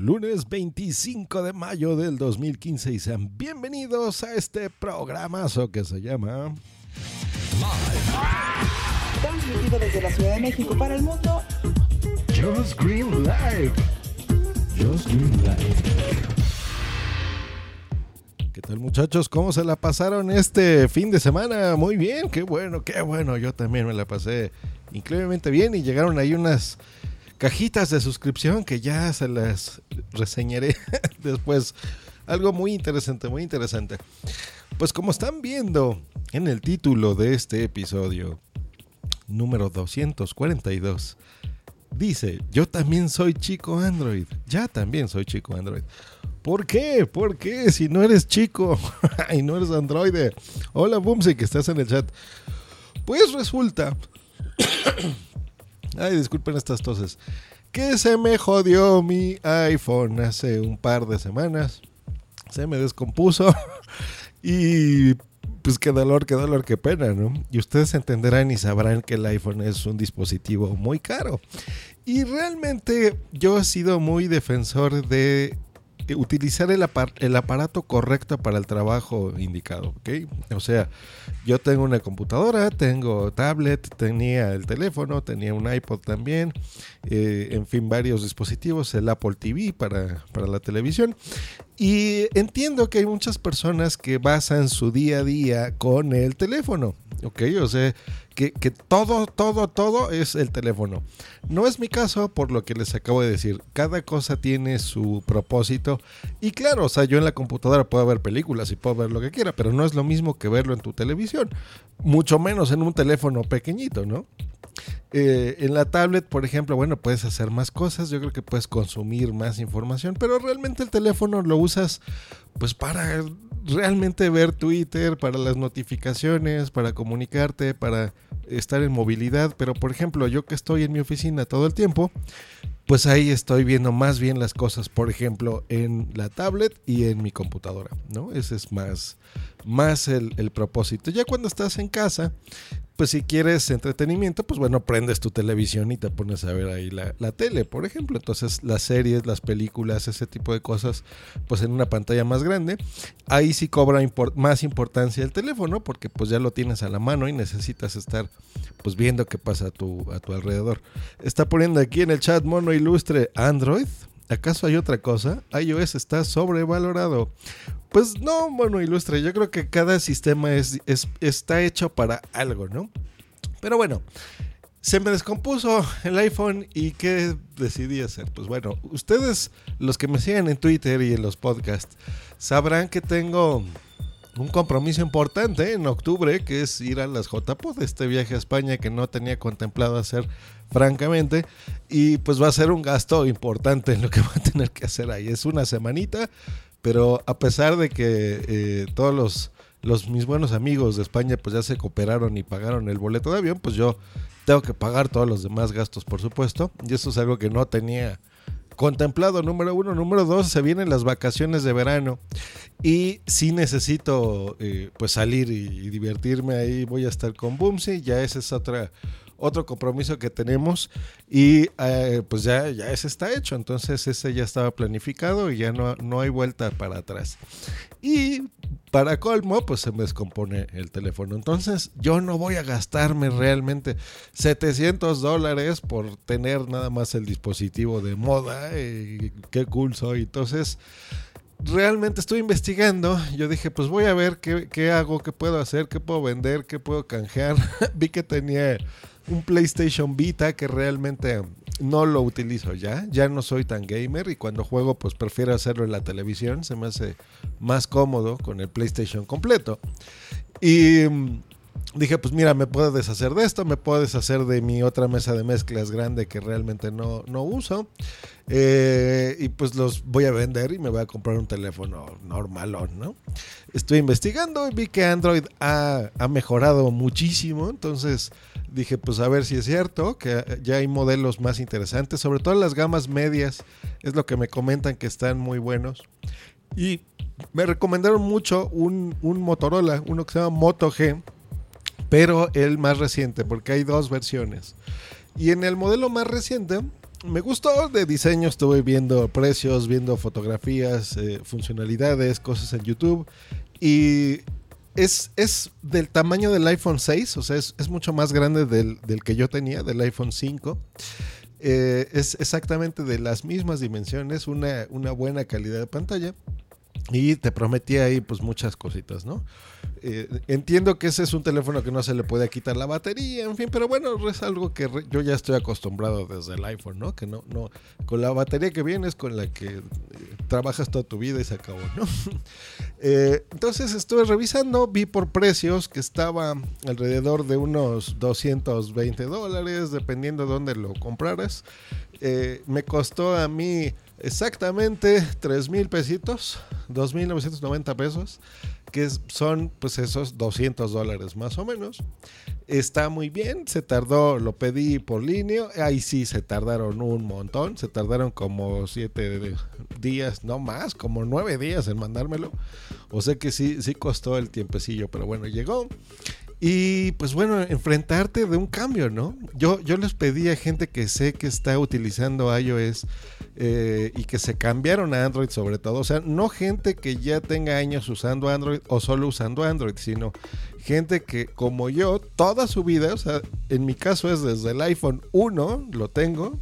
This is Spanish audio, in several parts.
Lunes 25 de mayo del 2015 y sean bienvenidos a este programazo que se llama Transmitido desde la Ciudad de México para el mundo. Just Green Live. Just Green Live. ¿Qué tal muchachos? ¿Cómo se la pasaron este fin de semana? Muy bien, qué bueno, qué bueno. Yo también me la pasé increíblemente bien y llegaron ahí unas cajitas de suscripción que ya se las reseñaré después. Algo muy interesante, muy interesante. Pues como están viendo en el título de este episodio, número 242, dice, yo también soy chico Android. Ya también soy chico Android. ¿Por qué? ¿Por qué? Si no eres chico y no eres androide. Hola Bumsy, que estás en el chat. Pues resulta Ay, disculpen estas toses. Que se me jodió mi iPhone hace un par de semanas. Se me descompuso. y pues qué dolor, qué dolor, qué pena, ¿no? Y ustedes entenderán y sabrán que el iPhone es un dispositivo muy caro. Y realmente yo he sido muy defensor de utilizar el, aparato correcto para el trabajo indicado, ¿ok? O sea, yo tengo una computadora, tengo tablet, tenía el teléfono, tenía un iPod también, eh, en fin, varios dispositivos, el Apple TV para, para la televisión. Y entiendo que hay muchas personas que basan su día a día con el teléfono, ¿ok? O sea, que, todo, todo, todo es el teléfono. No es mi caso por lo que les acabo de decir. Cada cosa tiene su propósito. Y claro, o sea, yo en la computadora puedo ver películas y puedo ver lo que quiera, pero no es lo mismo que verlo en tu televisión. Mucho menos en un teléfono pequeñito, ¿no? Eh, en la tablet, por ejemplo, bueno, puedes hacer más cosas, yo creo que puedes consumir más información, pero realmente el teléfono lo usas pues para realmente ver Twitter, para las notificaciones, para comunicarte, para estar en movilidad, pero por ejemplo, yo que estoy en mi oficina todo el tiempo, pues ahí estoy viendo más bien las cosas, por ejemplo, en la tablet y en mi computadora, ¿no? Ese es más, más el, el propósito. Ya cuando estás en casa, pues si quieres entretenimiento, pues bueno, prendes tu televisión y te pones a ver ahí la, tele, por ejemplo. Entonces las series, las películas, ese tipo de cosas, pues en una pantalla más grande. Ahí sí cobra más importancia el teléfono porque pues ya lo tienes a la mano y necesitas estar pues viendo qué pasa a tu, a tu alrededor. Está poniendo aquí en el chat mono ilustre Android. ¿Acaso hay otra cosa? iOS está sobrevalorado. Pues no, bueno, ilustre. Yo creo que cada sistema es, está hecho para algo, ¿no? Pero bueno, se me descompuso el iPhone y ¿qué decidí hacer? Pues bueno, ustedes, los que me siguen en Twitter y en los podcasts, sabrán que tengo un compromiso importante en octubre, que es ir a las JPOD, este viaje a España que no tenía contemplado hacer francamente, y pues va a ser un gasto importante en lo que va a tener que hacer ahí. Es una semanita, pero a pesar de que eh, todos los, los, mis buenos amigos de España pues ya se cooperaron y pagaron el boleto de avión, pues yo tengo que pagar todos los demás gastos, por supuesto, y eso es algo que no tenía contemplado, número uno. Número dos, se vienen las vacaciones de verano y si necesito eh, pues salir y, divertirme ahí, voy a estar con Boomsy, ya esa es otra otro compromiso que tenemos y eh, pues ya, ya ese está hecho, entonces ese ya estaba planificado y ya no, no hay vuelta para atrás. Y para colmo, pues se me descompone el teléfono. Entonces yo no voy a gastarme realmente 700 dólares por tener nada más el dispositivo de moda. Y qué cool soy. Entonces realmente estoy investigando. Yo dije, pues voy a ver qué, qué hago, qué puedo hacer, qué puedo vender, qué puedo canjear. Vi que tenía un PlayStation Vita que realmente no lo utilizo ya. Ya no soy tan gamer y cuando juego pues prefiero hacerlo en la televisión. Se me hace más cómodo con el PlayStation completo. Y dije, pues mira, me puedo deshacer de esto, me puedo deshacer de mi otra mesa de mezclas grande que realmente no, no uso. Eh, y pues los voy a vender y me voy a comprar un teléfono normalón, ¿no? Estoy investigando y vi que Android ha, ha mejorado muchísimo, entonces dije, pues a ver si es cierto, que ya hay modelos más interesantes, sobre todo las gamas medias, es lo que me comentan que están muy buenos. Y me recomendaron mucho un, un Motorola, uno que se llama Moto G, pero el más reciente, porque hay dos versiones. Y en el modelo más reciente, me gustó de diseño, estuve viendo precios, viendo fotografías, eh, funcionalidades, cosas en YouTube. Y es, es, del tamaño del iPhone 6, o sea, es, es mucho más grande del, del, que yo tenía, del iPhone 5. Eh, es exactamente de las mismas dimensiones, una, una buena calidad de pantalla. Y te prometí ahí pues muchas cositas, ¿no? Eh, entiendo que ese es un teléfono que no se le puede quitar la batería, en fin, pero bueno, es algo que yo ya estoy acostumbrado desde el iPhone, ¿no? Que no, no, con la batería que viene es con la que eh, trabajas toda tu vida y se acabó, ¿no? eh, entonces estuve revisando, vi por precios que estaba alrededor de unos 220 dólares, dependiendo de dónde lo compraras. Me costó a mí exactamente 3 mil pesitos, 2.990 pesos, que son pues esos 200 dólares más o menos. Está muy bien, se tardó, lo pedí por línea, ahí sí se tardaron un montón, se tardaron como 7 días, no más, como 9 días en mandármelo. O sea que sí, sí costó el tiempecillo, pero bueno, llegó. Y pues bueno, enfrentarte de un cambio, ¿no? Yo, yo les pedí a gente que sé que está utilizando iOS eh, y que se cambiaron a Android sobre todo. O sea, no gente que ya tenga años usando Android o solo usando Android, sino gente que como yo, toda su vida, o sea, en mi caso es desde el iPhone 1, lo tengo,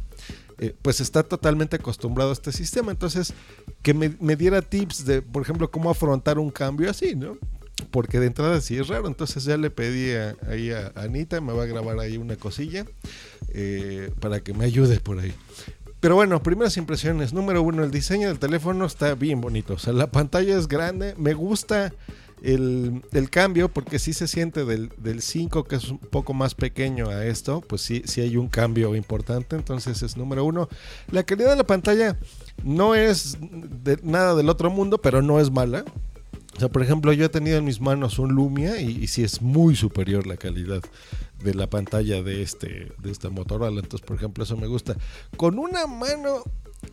eh, pues está totalmente acostumbrado a este sistema. Entonces, que me, me, diera tips de, por ejemplo, cómo afrontar un cambio así, ¿no? Porque de entrada sí es raro. Entonces ya le pedí a, ahí a Anita, me va a grabar ahí una cosilla eh, para que me ayude por ahí. Pero bueno, primeras impresiones. Número uno, el diseño del teléfono está bien bonito. O sea, la pantalla es grande. Me gusta el, el cambio porque sí se siente del, del, 5 que es un poco más pequeño a esto. Pues sí, sí hay un cambio importante. Entonces es número uno. La calidad de la pantalla no es nada del otro mundo, pero no es mala. O sea, por ejemplo, yo he tenido en mis manos un Lumia y, sí es muy superior la calidad de la pantalla de este, de este Motorola. Entonces, por ejemplo, eso me gusta. Con una mano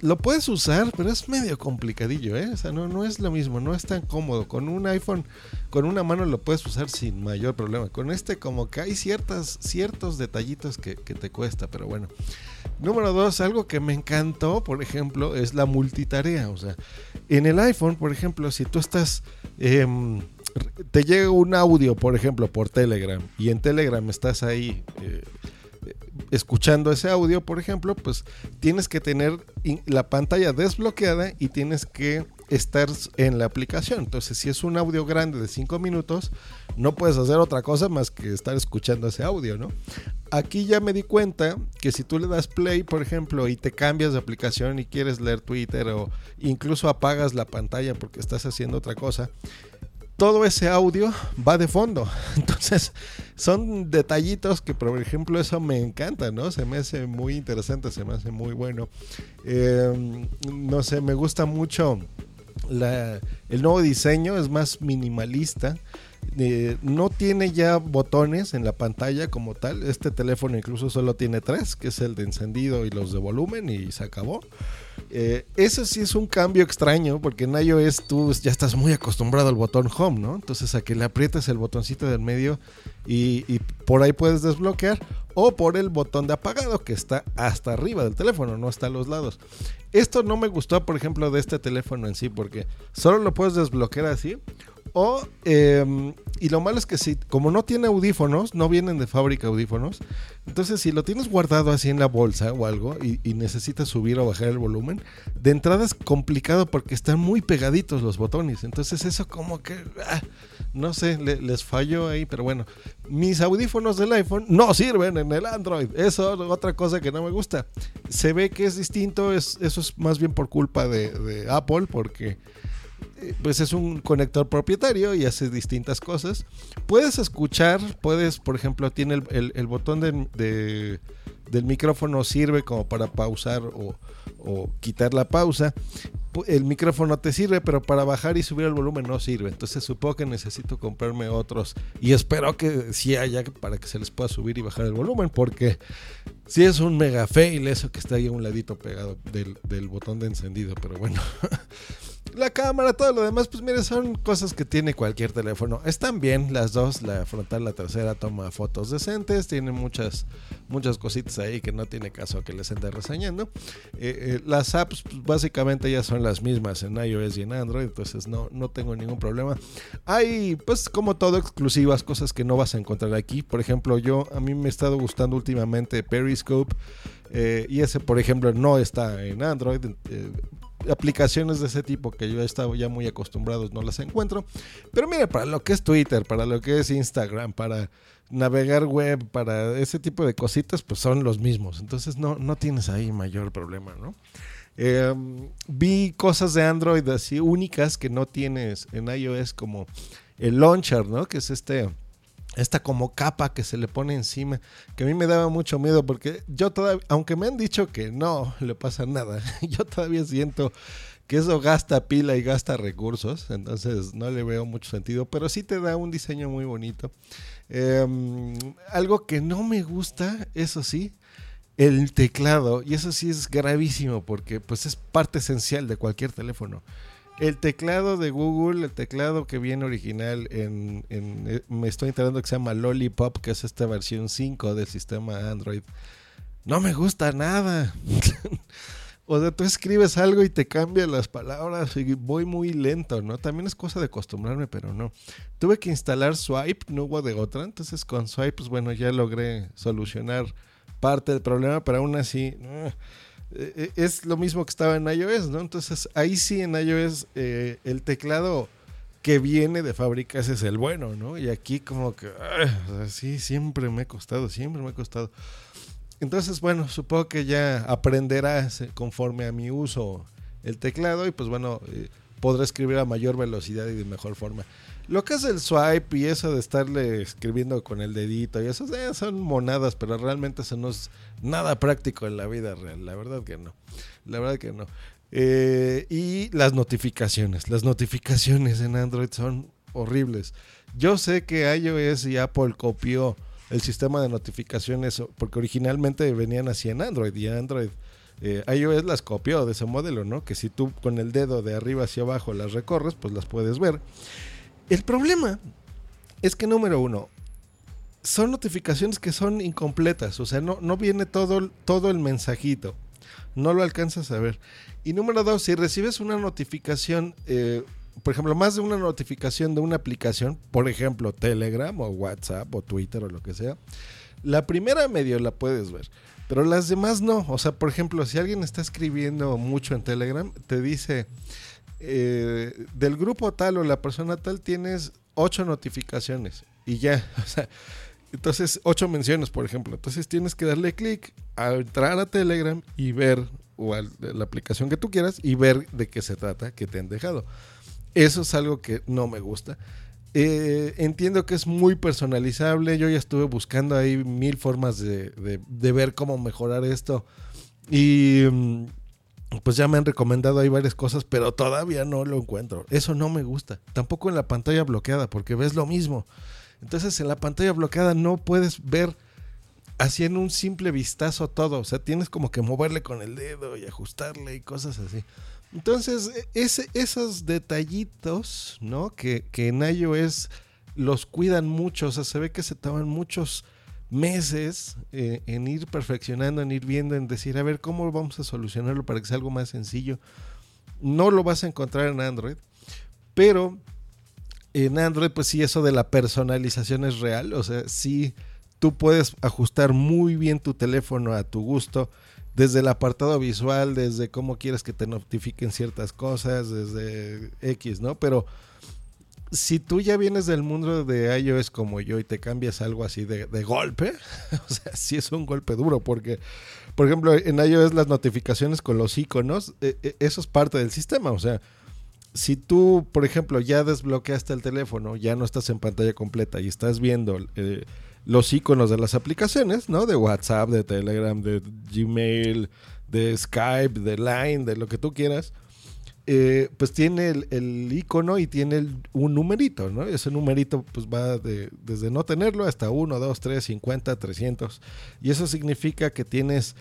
lo puedes usar, pero es medio complicadillo, ¿eh? O sea, no, no es lo mismo, no es tan cómodo. Con un iPhone, con una mano lo puedes usar sin mayor problema. Con este, como que hay ciertas, ciertos detallitos que, que te cuesta, pero bueno. Número dos, algo que me encantó, por ejemplo, es la multitarea. O sea, en el iPhone, por ejemplo, si tú estás... Eh, te llega un audio, por ejemplo, por Telegram, y en Telegram estás ahí eh, escuchando ese audio, por ejemplo, pues tienes que tener la pantalla desbloqueada y tienes que estar en la aplicación. Entonces, si es un audio grande de 5 minutos, no puedes hacer otra cosa más que estar escuchando ese audio, ¿no? Aquí ya me di cuenta que si tú le das play, por ejemplo, y te cambias de aplicación y quieres leer Twitter o incluso apagas la pantalla porque estás haciendo otra cosa, todo ese audio va de fondo. Entonces, son detallitos que, por ejemplo, eso me encanta, ¿no? Se me hace muy interesante, se me hace muy bueno. Eh, no sé, me gusta mucho la, el nuevo diseño, es más minimalista. Eh, no tiene ya botones en la pantalla como tal. Este teléfono incluso solo tiene tres, que es el de encendido y los de volumen y se acabó. Eh, eso sí es un cambio extraño porque en iOS tú ya estás muy acostumbrado al botón home, ¿no? Entonces a que le aprietas el botoncito del medio y, y, por ahí puedes desbloquear o por el botón de apagado que está hasta arriba del teléfono, no está a los lados. Esto no me gustó, por ejemplo, de este teléfono en sí porque solo lo puedes desbloquear así o, eh, y lo malo es que si, como no tiene audífonos, no vienen de fábrica audífonos, entonces si lo tienes guardado así en la bolsa o algo y, necesitas subir o bajar el volumen, de entrada es complicado porque están muy pegaditos los botones. Entonces eso como que, ah, no sé, le, les falló ahí, pero bueno, mis audífonos del iPhone no sirven en el Android. Eso es otra cosa que no me gusta. Se ve que es distinto, es, eso es más bien por culpa de, Apple porque pues es un conector propietario y hace distintas cosas. Puedes escuchar, puedes, por ejemplo, tiene el, botón de- de- del micrófono sirve como para pausar o, quitar la pausa. El micrófono te sirve, pero para bajar y subir el volumen no sirve. Entonces supongo que necesito comprarme otros y espero que sí haya para que se les pueda subir y bajar el volumen porque si es un mega fail eso que está ahí a un ladito pegado del botón de encendido, pero bueno. La cámara, todo lo demás, pues mire, son cosas que tiene cualquier teléfono. Están bien las dos, la frontal, la tercera toma fotos decentes, tiene muchas, muchas cositas ahí que no tiene caso que les ande reseñando. Eh, eh, las apps pues, básicamente ya son las mismas en iOS y en Android, entonces no, no tengo ningún problema. Hay, pues como todo, exclusivas, cosas que no vas a encontrar aquí. Por ejemplo, yo, a mí me ha estado gustando últimamente Periscope. eh, y ese, por ejemplo, no está en Android. Aplicaciones de ese tipo que yo he estado ya muy acostumbrado no las encuentro. Pero mira, para lo que es Twitter, para lo que es Instagram, para navegar web, para ese tipo de cositas, pues son los mismos. Entonces no, no tienes ahí mayor problema, ¿no? Eh, vi cosas de Android así únicas que no tienes en iOS como el launcher, ¿no? Que es este esta como capa que se le pone encima, que a mí me daba mucho miedo porque yo todavía, aunque me han dicho que no le pasa nada, yo todavía siento que eso gasta pila y gasta recursos, entonces no le veo mucho sentido, pero sí te da un diseño muy bonito. Eh, algo que no me gusta, eso sí, el teclado, y eso sí es gravísimo porque pues es parte esencial de cualquier teléfono. El teclado de Google, el teclado que viene original en, eh, me estoy enterando que se llama Lollipop, que es esta versión 5 del sistema Android. No me gusta nada. o sea, tú escribes algo y te cambia las palabras y voy muy lento, ¿no? También es cosa de acostumbrarme, pero no. Tuve que instalar Swipe, no hubo de otra. Entonces con Swipe, pues bueno, ya logré solucionar parte del problema, pero aún así... eh, eh, es lo mismo que estaba en iOS, ¿no? Entonces ahí sí en iOS eh, el teclado que viene de fábrica es el bueno, ¿no? Y aquí como que, ah, o sea, sí, siempre me ha costado, siempre me ha costado. Entonces, bueno, supongo que ya aprenderá se- conforme a mi uso el teclado y pues bueno, eh, podré escribir a mayor velocidad y de mejor forma. Lo que es el swipe y eso de estarle escribiendo con el dedito y eso eh, son monadas, pero realmente eso no es nada práctico en la vida real. La verdad que no. La verdad que no. Eh, y las notificaciones. Las notificaciones en Android son horribles. Yo sé que iOS y Apple copió el sistema de notificaciones porque originalmente venían así en Android y Android eh, iOS las copió de ese modelo, ¿no? Que si tú con el dedo de arriba hacia abajo las recorres, pues las puedes ver. El problema es que número uno, son notificaciones que son incompletas, o sea, no, no viene todo, todo el mensajito, no lo alcanzas a ver. Y número dos, si recibes una notificación, eh, por ejemplo, más de una notificación de una aplicación, por ejemplo, Telegram o WhatsApp o Twitter o lo que sea, la primera medio la puedes ver, pero las demás no. O sea, por ejemplo, si alguien está escribiendo mucho en Telegram, te dice, eh, del grupo tal o la persona tal tienes ocho notificaciones y ya, o sea, entonces ocho menciones, por ejemplo. Entonces tienes que darle clic entrar a Telegram y ver o a la aplicación que tú quieras y ver de qué se trata que te han dejado. Eso es algo que no me gusta. Eh, entiendo que es muy personalizable. Yo ya estuve buscando ahí mil formas de, de- de ver cómo mejorar esto. Y mm, pues ya me han recomendado ahí varias cosas, pero todavía no lo encuentro. Eso no me gusta. Tampoco en la pantalla bloqueada, porque ves lo mismo. Entonces en la pantalla bloqueada no puedes ver así en un simple vistazo todo. O sea, tienes como que moverle con el dedo y ajustarle y cosas así. Entonces, ese, esos detallitos, ¿no? Que, que en iOS los cuidan mucho. O sea, se ve que se toman muchos meses eh, en ir perfeccionando, en ir viendo, en decir, a ver, ¿cómo vamos a solucionarlo para que sea algo más sencillo? No lo vas a encontrar en Android, pero en Android, pues sí, eso de la personalización es real. O sea, sí, tú puedes ajustar muy bien tu teléfono a tu gusto, desde el apartado visual, desde cómo quieres que te notifiquen ciertas cosas, desde X, ¿no? Pero si tú ya vienes del mundo de iOS como yo y te cambias algo así de, golpe, o sea, sí es un golpe duro, porque, por ejemplo, en iOS las notificaciones con los iconos, eh, eh, eso es parte del sistema, o sea, si tú, por ejemplo, ya desbloqueaste el teléfono, ya no estás en pantalla completa y estás viendo eh, los iconos de las aplicaciones, ¿no? De WhatsApp, de Telegram, de Gmail, de Skype, de Line, de lo que tú quieras, eh, pues tiene el, icono y tiene un numerito, ¿no? Ese numerito pues va de, desde no tenerlo hasta 1, 2, 3, 50, 300. Y eso significa que tienes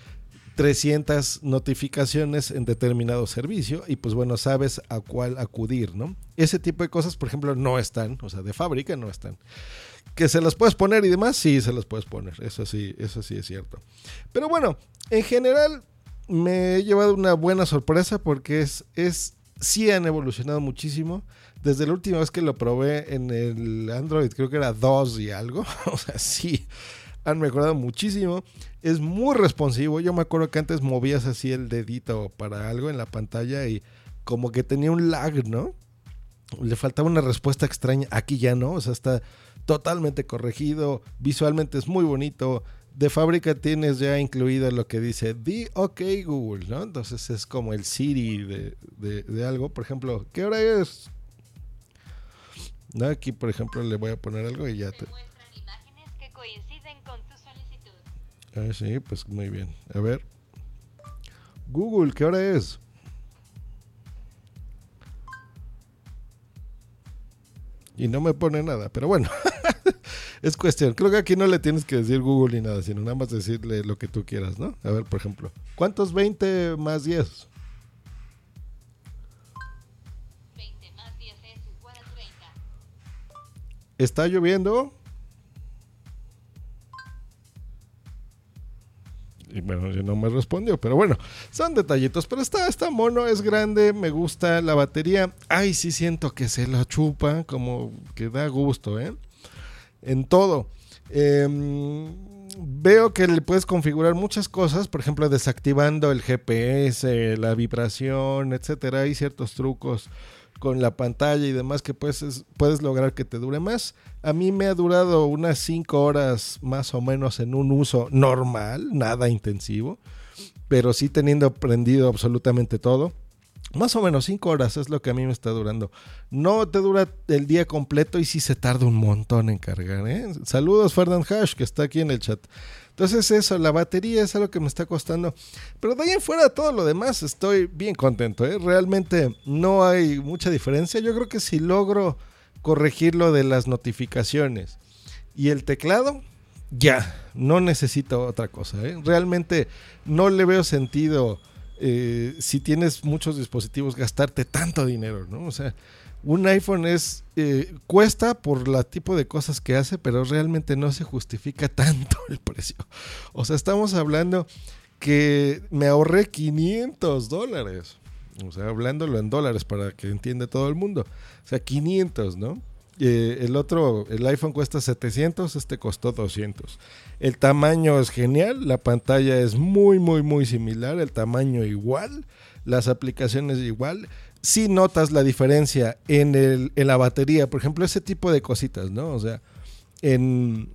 300 notificaciones en determinado servicio y pues bueno, sabes a cuál acudir, ¿no? Ese tipo de cosas, por ejemplo, no están, o sea, de fábrica no están. Que se las puedes poner y demás, sí, se las puedes poner, eso sí, eso sí es cierto. Pero bueno, en general me he llevado una buena sorpresa porque es, es sí han evolucionado muchísimo. Desde la última vez que lo probé en el Android, creo que era 2 y algo. o sea, sí, han mejorado muchísimo. Es muy responsivo. Yo me acuerdo que antes movías así el dedito para algo en la pantalla y como que tenía un lag, ¿no? Le faltaba una respuesta extraña. Aquí ya no, o sea, está totalmente corregido. Visualmente es muy bonito de fábrica tienes ya incluido lo que dice the OK Google, ¿no? Entonces es como el Siri de, algo. Por ejemplo, ¿qué hora es? ¿No? Aquí, por ejemplo, le voy a poner algo y ya te... imágenes que coinciden con tu solicitud. Ah, sí, pues muy bien. A ver. Google, ¿qué hora es? Y no me pone nada, pero bueno. es cuestión. Creo que aquí no le tienes que decir Google ni nada, sino nada más decirle lo que tú quieras, ¿no? A ver, por ejemplo, ¿cuántos 20 más 10? 20 más 10 es igual a 30. ¿Está lloviendo? Y bueno, yo no me respondió, pero bueno, son detallitos. Pero está, está mono, es grande, me gusta la batería. Ay, sí siento que se la chupa, como que da gusto, ¿eh? En todo. Em, veo que le puedes configurar muchas cosas, por ejemplo, desactivando el GPS, la vibración, etcétera. Hay ciertos trucos con la pantalla y demás que puedes, puedes lograr que te dure más. A mí me ha durado unas 5 horas más o menos en un uso normal, nada intensivo, pero sí teniendo aprendido absolutamente todo. Más o menos 5 horas es lo que a mí me está durando. No te dura el día completo y sí se tarda un montón en cargar. ¿eh? Saludos, Ferdinand Hash, que está aquí en el chat. Entonces eso, la batería es algo que me está costando. Pero de ahí en fuera todo lo demás estoy bien contento. ¿eh? Realmente no hay mucha diferencia. Yo creo que si logro corregir lo de las notificaciones y el teclado, ya, no necesito otra cosa. ¿eh? Realmente no le veo sentido eh, si tienes muchos dispositivos, gastarte tanto dinero, ¿no? O sea, un iPhone es eh, cuesta por el tipo de cosas que hace, pero realmente no se justifica tanto el precio. O sea, estamos hablando que me ahorré 500 dólares. O sea, hablándolo en dólares para que entienda todo el mundo. O sea, 500, ¿no? Eh, el otro, el iPhone cuesta 700, este costó 200. El tamaño es genial, la pantalla es muy, muy, muy similar, el tamaño igual, las aplicaciones igual. Si notas la diferencia en, el, en la batería, por ejemplo, ese tipo de cositas, ¿no? O sea, en,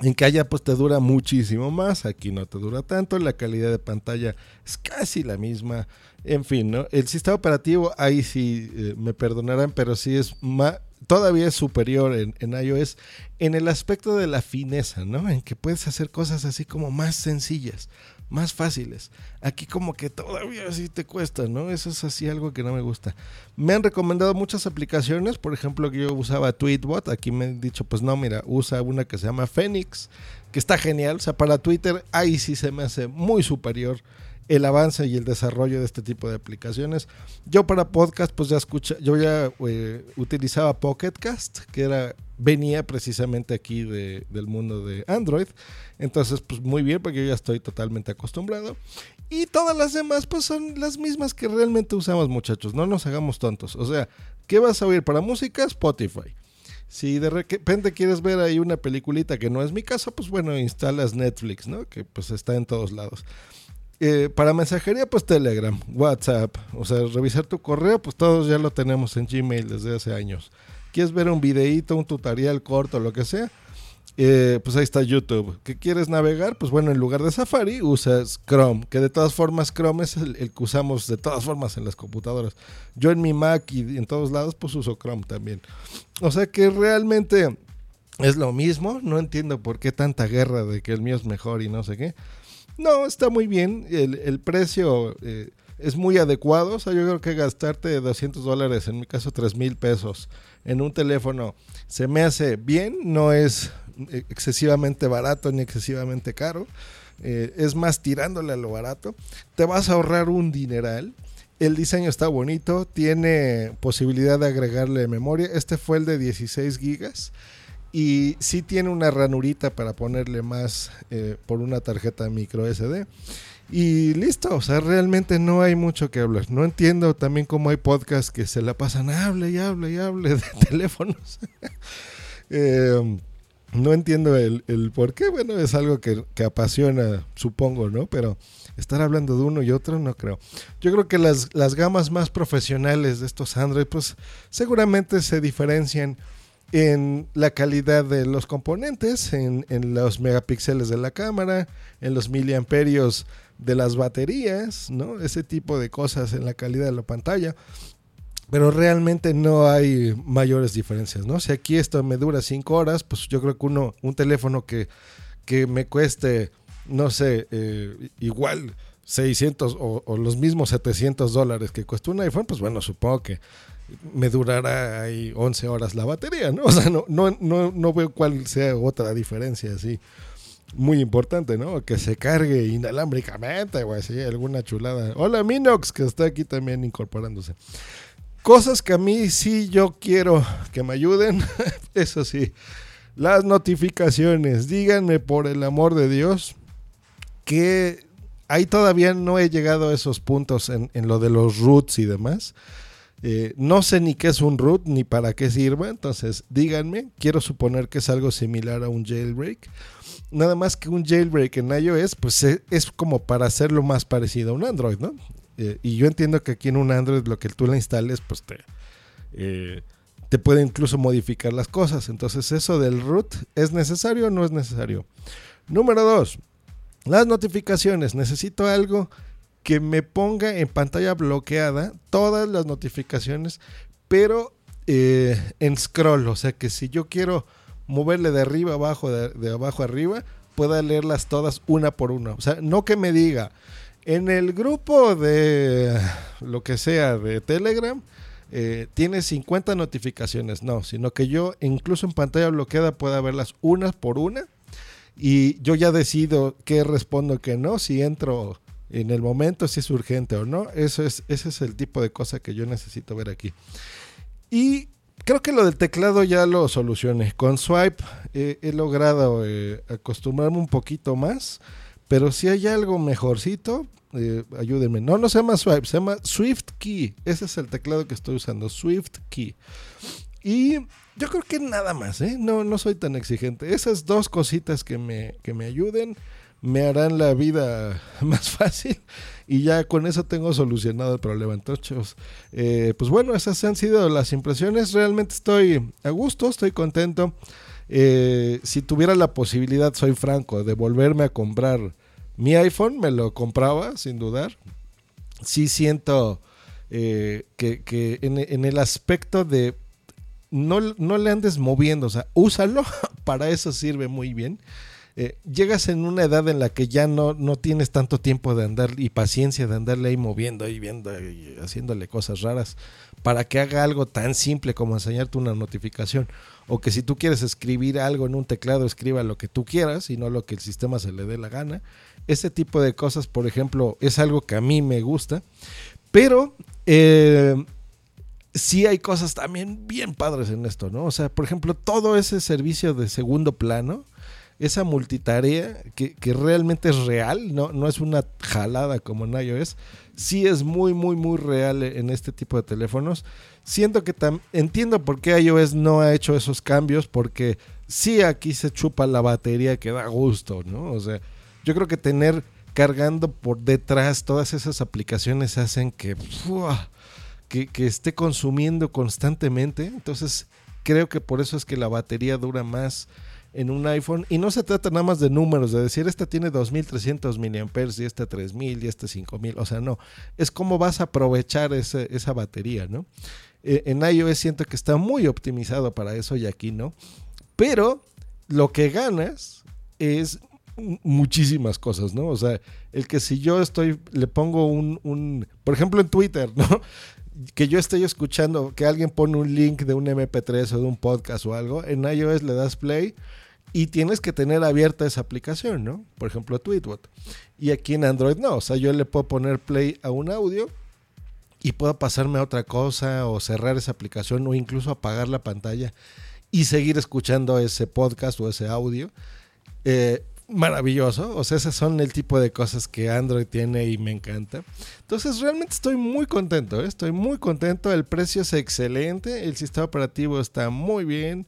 en que haya pues te dura muchísimo más, aquí no te dura tanto, la calidad de pantalla es casi la misma, en fin, ¿no? El sistema operativo, ahí sí eh, me perdonarán, pero sí es más, todavía es superior en, iOS en el aspecto de la fineza, ¿no? En que puedes hacer cosas así como más sencillas, más fáciles. Aquí como que todavía sí te cuesta, ¿no? Eso es así algo que no me gusta. Me han recomendado muchas aplicaciones, por ejemplo, que yo usaba Tweetbot, aquí me han dicho, pues no, mira, usa una que se llama Phoenix, que está genial, o sea, para Twitter ahí sí se me hace muy superior el avance y el desarrollo de este tipo de aplicaciones. Yo para podcast, pues ya escucha, yo ya eh, utilizaba Pocketcast, que era venía precisamente aquí de, del mundo de Android. Entonces, pues muy bien, porque yo ya estoy totalmente acostumbrado. Y todas las demás, pues son las mismas que realmente usamos, muchachos. No nos hagamos tontos. O sea, ¿qué vas a oír para música? Spotify. Si de repente quieres ver ahí una peliculita que no es mi caso, pues bueno, instalas Netflix, ¿no? Que pues está en todos lados. Eh, para mensajería, pues Telegram, WhatsApp, o sea, revisar tu correo, pues todos ya lo tenemos en Gmail desde hace años. ¿Quieres ver un videíto, un tutorial corto, lo que sea? eh, pues ahí está YouTube. ¿Qué quieres navegar? Pues bueno, en lugar de Safari usas Chrome, que de todas formas Chrome es el, el que usamos de todas formas en las computadoras. Yo en mi Mac y en todos lados pues uso Chrome también. O sea que realmente es lo mismo. No entiendo por qué tanta guerra de que el mío es mejor y no sé qué. No, está muy bien. El, el precio eh, es muy adecuado. O sea, yo creo que gastarte 200 dólares, en mi caso 3 mil pesos, en un teléfono se me hace bien. No es eh, excesivamente barato ni excesivamente caro. Eh, es más tirándole a lo barato. Te vas a ahorrar un dineral. El diseño está bonito, tiene posibilidad de agregarle memoria. Este fue el de 16 gigas y sí tiene una ranurita para ponerle más eh, por una tarjeta micro SD. Y listo, o sea, realmente no hay mucho que hablar. No entiendo también cómo hay podcasts que se la pasan, hable y hable y hable de teléfonos. eh, no entiendo el, el, por qué. Bueno, es algo que, que, apasiona, supongo, ¿no? Pero estar hablando de uno y otro, no creo. Yo creo que las, las gamas más profesionales de estos Android, pues seguramente se diferencian en la calidad de los componentes, en, en los megapíxeles de la cámara, en los miliamperios de las baterías, ¿no? Ese tipo de cosas en la calidad de la pantalla pero realmente no hay mayores diferencias, ¿no? Si aquí esto me dura 5 horas, pues yo creo que uno, un teléfono que, que me cueste, no sé, eh, igual 600 o, o, los mismos 700 dólares que cuesta un iPhone, pues bueno, supongo que me durará ahí 11 horas la batería, ¿no? O sea, no, no, no, veo cuál sea otra diferencia así. Muy importante, ¿no? Que se cargue inalámbricamente o así, alguna chulada. Hola Minox, que está aquí también incorporándose. Cosas que a mí sí yo quiero que me ayuden. Eso sí. Las notificaciones. Díganme por el amor de Dios que ahí todavía no he llegado a esos puntos en, en lo de los roots y demás. Eh, no sé ni qué es un root ni para qué sirve, entonces díganme, quiero suponer que es algo similar a un jailbreak. Nada más que un jailbreak en iOS, pues es, es como para hacerlo más parecido a un Android, ¿no? Eh, y yo entiendo que aquí en un Android lo que tú le instales, pues te, eh, te puede incluso modificar las cosas. Entonces, eso del root, ¿es necesario o no es necesario? Número dos, las notificaciones. Necesito algo que me ponga en pantalla bloqueada todas las notificaciones, pero eh, en scroll. O sea que si yo quiero moverle de arriba abajo, de, abajo arriba, pueda leerlas todas una por una. O sea, no que me diga en el grupo de lo que sea de Telegram, eh, tiene 50 notificaciones. No, sino que yo incluso en pantalla bloqueada pueda verlas unas por una. Y yo ya decido qué respondo, qué no, si entro en el momento, si es urgente o no. Eso es, ese es el tipo de cosa que yo necesito ver aquí. Y creo que lo del teclado ya lo solucioné. Con Swipe eh, he logrado eh, acostumbrarme un poquito más. Pero si hay algo mejorcito, eh, ayúdenme. No, no se llama Swipe, se llama Swift Key. Ese es el teclado que estoy usando, Swift Key. Y yo creo que nada más, ¿eh? No, no soy tan exigente. Esas dos cositas que me, que me ayuden me harán la vida más fácil y ya con eso tengo solucionado el problema. Entonces, eh, pues bueno, esas han sido las impresiones. Realmente estoy a gusto, estoy contento. Eh, si tuviera la posibilidad, soy franco, de volverme a comprar mi iPhone, me lo compraba, sin dudar. Sí siento eh, que, que en, en, el aspecto de no, no, le andes moviendo, o sea, úsalo, para eso sirve muy bien. Eh, llegas en una edad en la que ya no, no tienes tanto tiempo de andar y paciencia de andarle ahí moviendo y viendo y haciéndole cosas raras para que haga algo tan simple como enseñarte una notificación o que si tú quieres escribir algo en un teclado escriba lo que tú quieras y no lo que el sistema se le dé la gana. Ese tipo de cosas, por ejemplo, es algo que a mí me gusta, pero eh, sí hay cosas también bien padres en esto, ¿no? O sea, por ejemplo, todo ese servicio de segundo plano, esa multitarea que, que, realmente es real, no, no es una jalada como en iOS, sí es muy, muy, muy real en este tipo de teléfonos. Siento que entiendo por qué iOS no ha hecho esos cambios, porque sí aquí se chupa la batería que da gusto, ¿no? O sea, yo creo que tener cargando por detrás todas esas aplicaciones hacen que, que esté consumiendo constantemente. Entonces, creo que por eso es que la batería dura más en un iPhone. Y no se trata nada más de números, de decir, esta tiene 2300 miliamperes y esta 3000 y esta 5000. O sea, no. Es cómo vas a aprovechar esa batería, ¿no? Eh, en iOS siento que está muy optimizado para eso y aquí no. Pero lo que ganas es muchísimas cosas, ¿no? O sea, el que si yo estoy, le pongo un, un, por ejemplo en Twitter, ¿no? Que yo estoy escuchando, que alguien pone un link de un MP3 o de un podcast o algo, en iOS le das play y tienes que tener abierta esa aplicación, ¿no? Por ejemplo, Tweetbot. Y aquí en Android no, o sea, yo le puedo poner play a un audio y puedo pasarme a otra cosa o cerrar esa aplicación o incluso apagar la pantalla y seguir escuchando ese podcast o ese audio. Eh, maravilloso. O sea, esas son el tipo de cosas que Android tiene y me encanta. Entonces, realmente estoy muy contento. ¿eh? Estoy muy contento. El precio es excelente. El sistema operativo está muy bien.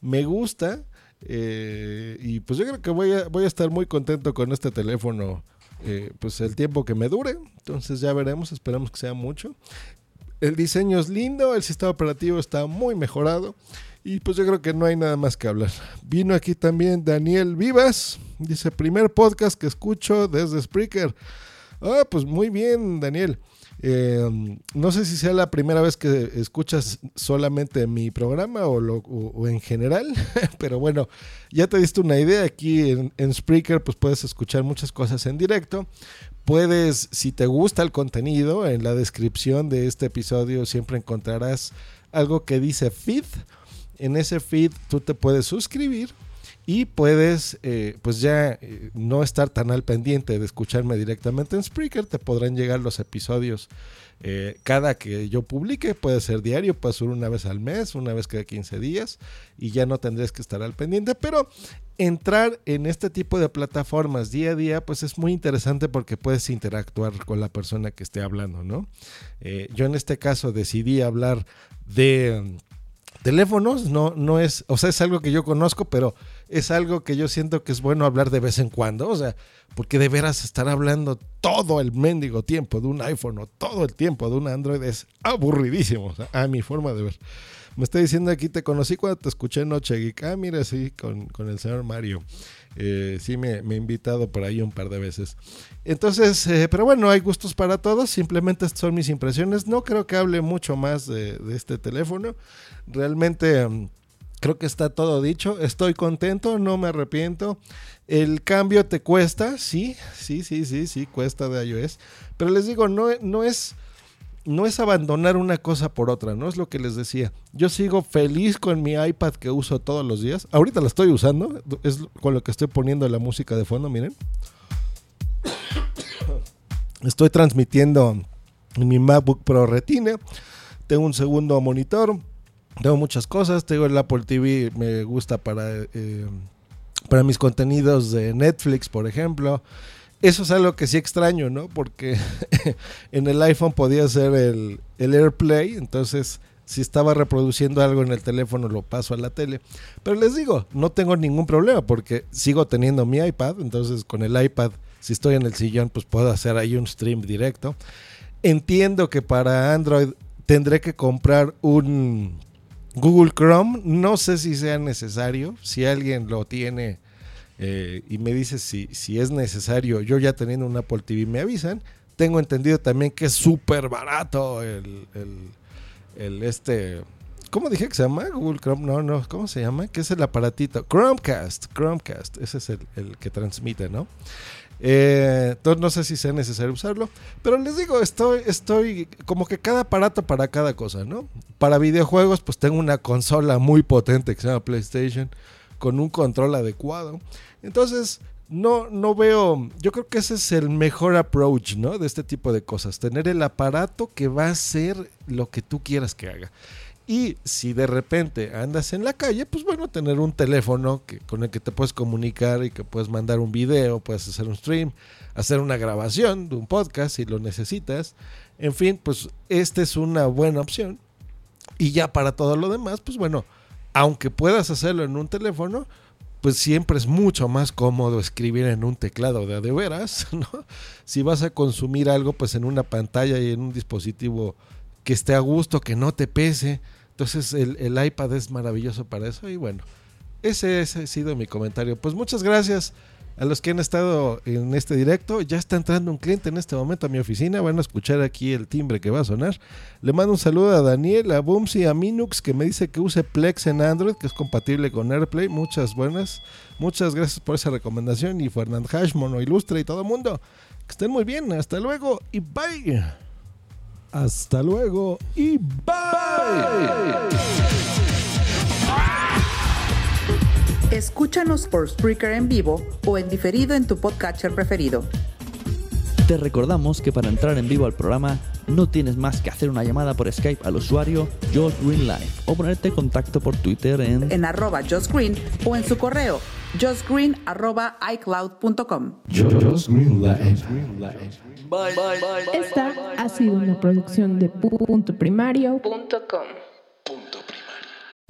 Me gusta. Eh, y pues yo creo que voy a, voy a estar muy contento con este teléfono. Eh, pues el tiempo que me dure. Entonces ya veremos. Esperamos que sea mucho. El diseño es lindo. El sistema operativo está muy mejorado. Y pues yo creo que no hay nada más que hablar. Vino aquí también Daniel Vivas. Dice, primer podcast que escucho desde Spreaker. Ah, pues muy bien, Daniel. Eh, no sé si sea la primera vez que escuchas solamente mi programa o, en general, pero bueno, ya te diste una idea. Aquí en, en, Spreaker pues puedes escuchar muchas cosas en directo. Puedes, si te gusta el contenido, en la descripción de este episodio siempre encontrarás algo que dice feed. En ese feed tú te puedes suscribir y puedes eh, pues ya eh, no estar tan al pendiente de escucharme directamente en Spreaker, te podrán llegar los episodios eh, cada que yo publique, puede ser diario, puede ser una vez al mes, una vez cada 15 días y ya no tendrás que estar al pendiente, pero entrar en este tipo de plataformas día a día pues es muy interesante porque puedes interactuar con la persona que esté hablando, ¿no? yo en este caso decidí hablar de teléfonos no, no es, o sea, es algo que yo conozco, pero es algo que yo siento que es bueno hablar de vez en cuando, o sea, porque de veras estar hablando todo el mendigo tiempo de un iPhone o todo el tiempo de un Android es aburridísimo, a mi forma de ver. Me está diciendo aquí, te conocí cuando te escuché Noche Geek. Ah, mira, sí, con, con el señor Mario. Eh, sí, me, me, he invitado por ahí un par de veces. Entonces, eh, pero bueno, hay gustos para todos. Simplemente son mis impresiones. No creo que hable mucho más de, este teléfono. Realmente um, creo que está todo dicho. Estoy contento, no me arrepiento. El cambio te cuesta, sí, sí, sí, sí, sí, cuesta de iOS. Pero les digo, no, no es no es abandonar una cosa por otra, ¿no? Es lo que les decía. Yo sigo feliz con mi iPad que uso todos los días. Ahorita la estoy usando, es con lo que estoy poniendo la música de fondo, miren. Estoy transmitiendo en mi MacBook Pro Retina. Tengo un segundo monitor. Tengo muchas cosas. Tengo el Apple TV, me gusta para, eh, para mis contenidos de Netflix, por ejemplo. Eso es algo que sí extraño, ¿no? Porque en el iPhone podía hacer el, el AirPlay, entonces si estaba reproduciendo algo en el teléfono lo paso a la tele. Pero les digo, no tengo ningún problema porque sigo teniendo mi iPad, entonces con el iPad, si estoy en el sillón, pues puedo hacer ahí un stream directo. Entiendo que para Android tendré que comprar un Google Chrome, no sé si sea necesario, si alguien lo tiene eh, y me dice si, si es necesario, yo ya teniendo un Apple TV me avisan. Tengo entendido también que es súper barato el, el, este... ¿Cómo dije que se llama? Google Chrome, no, no, ¿cómo se llama? ¿Qué es el aparatito? Chromecast, Chromecast, ese es el, el que transmite, ¿no? Eh, entonces no sé si sea necesario usarlo, pero les digo, estoy, estoy como que cada aparato para cada cosa, ¿no? Para videojuegos, pues tengo una consola muy potente que se llama PlayStation, con un control adecuado. Entonces, no, no veo, yo creo que ese es el mejor approach, ¿no? De este tipo de cosas, tener el aparato que va a hacer lo que tú quieras que haga. Y si de repente andas en la calle, pues bueno, tener un teléfono que, con el que te puedes comunicar y que puedes mandar un video, puedes hacer un stream, hacer una grabación de un podcast si lo necesitas. En fin, pues esta es una buena opción. Y ya para todo lo demás, pues bueno, aunque puedas hacerlo en un teléfono, pues siempre es mucho más cómodo escribir en un teclado de de veras, ¿no? Si vas a consumir algo, pues en una pantalla y en un dispositivo que esté a gusto, que no te pese. Entonces el, el iPad es maravilloso para eso y bueno, Ese, ese ha sido mi comentario. Pues muchas gracias a los que han estado en este directo. Ya está entrando un cliente en este momento a mi oficina. Van a escuchar aquí el timbre que va a sonar. Le mando un saludo a Daniel, a Bumsy, a Minux, que me dice que use Plex en Android, que es compatible con AirPlay. Muchas buenas. Muchas gracias por esa recomendación. Y Fernand Hash, Mono Ilustre y todo el mundo. Que estén muy bien. Hasta luego y bye. Hasta luego y bye. Escúchanos por Spreaker en vivo o en diferido en tu podcatcher preferido. Te recordamos que para entrar en vivo al programa no tienes más que hacer una llamada por Skype al usuario Josh Green Live o ponerte en contacto por Twitter en, En arroba Josh Green o en su correo joshgreen arroba icloud.com. Esta ha sido una producción de punto primario.com.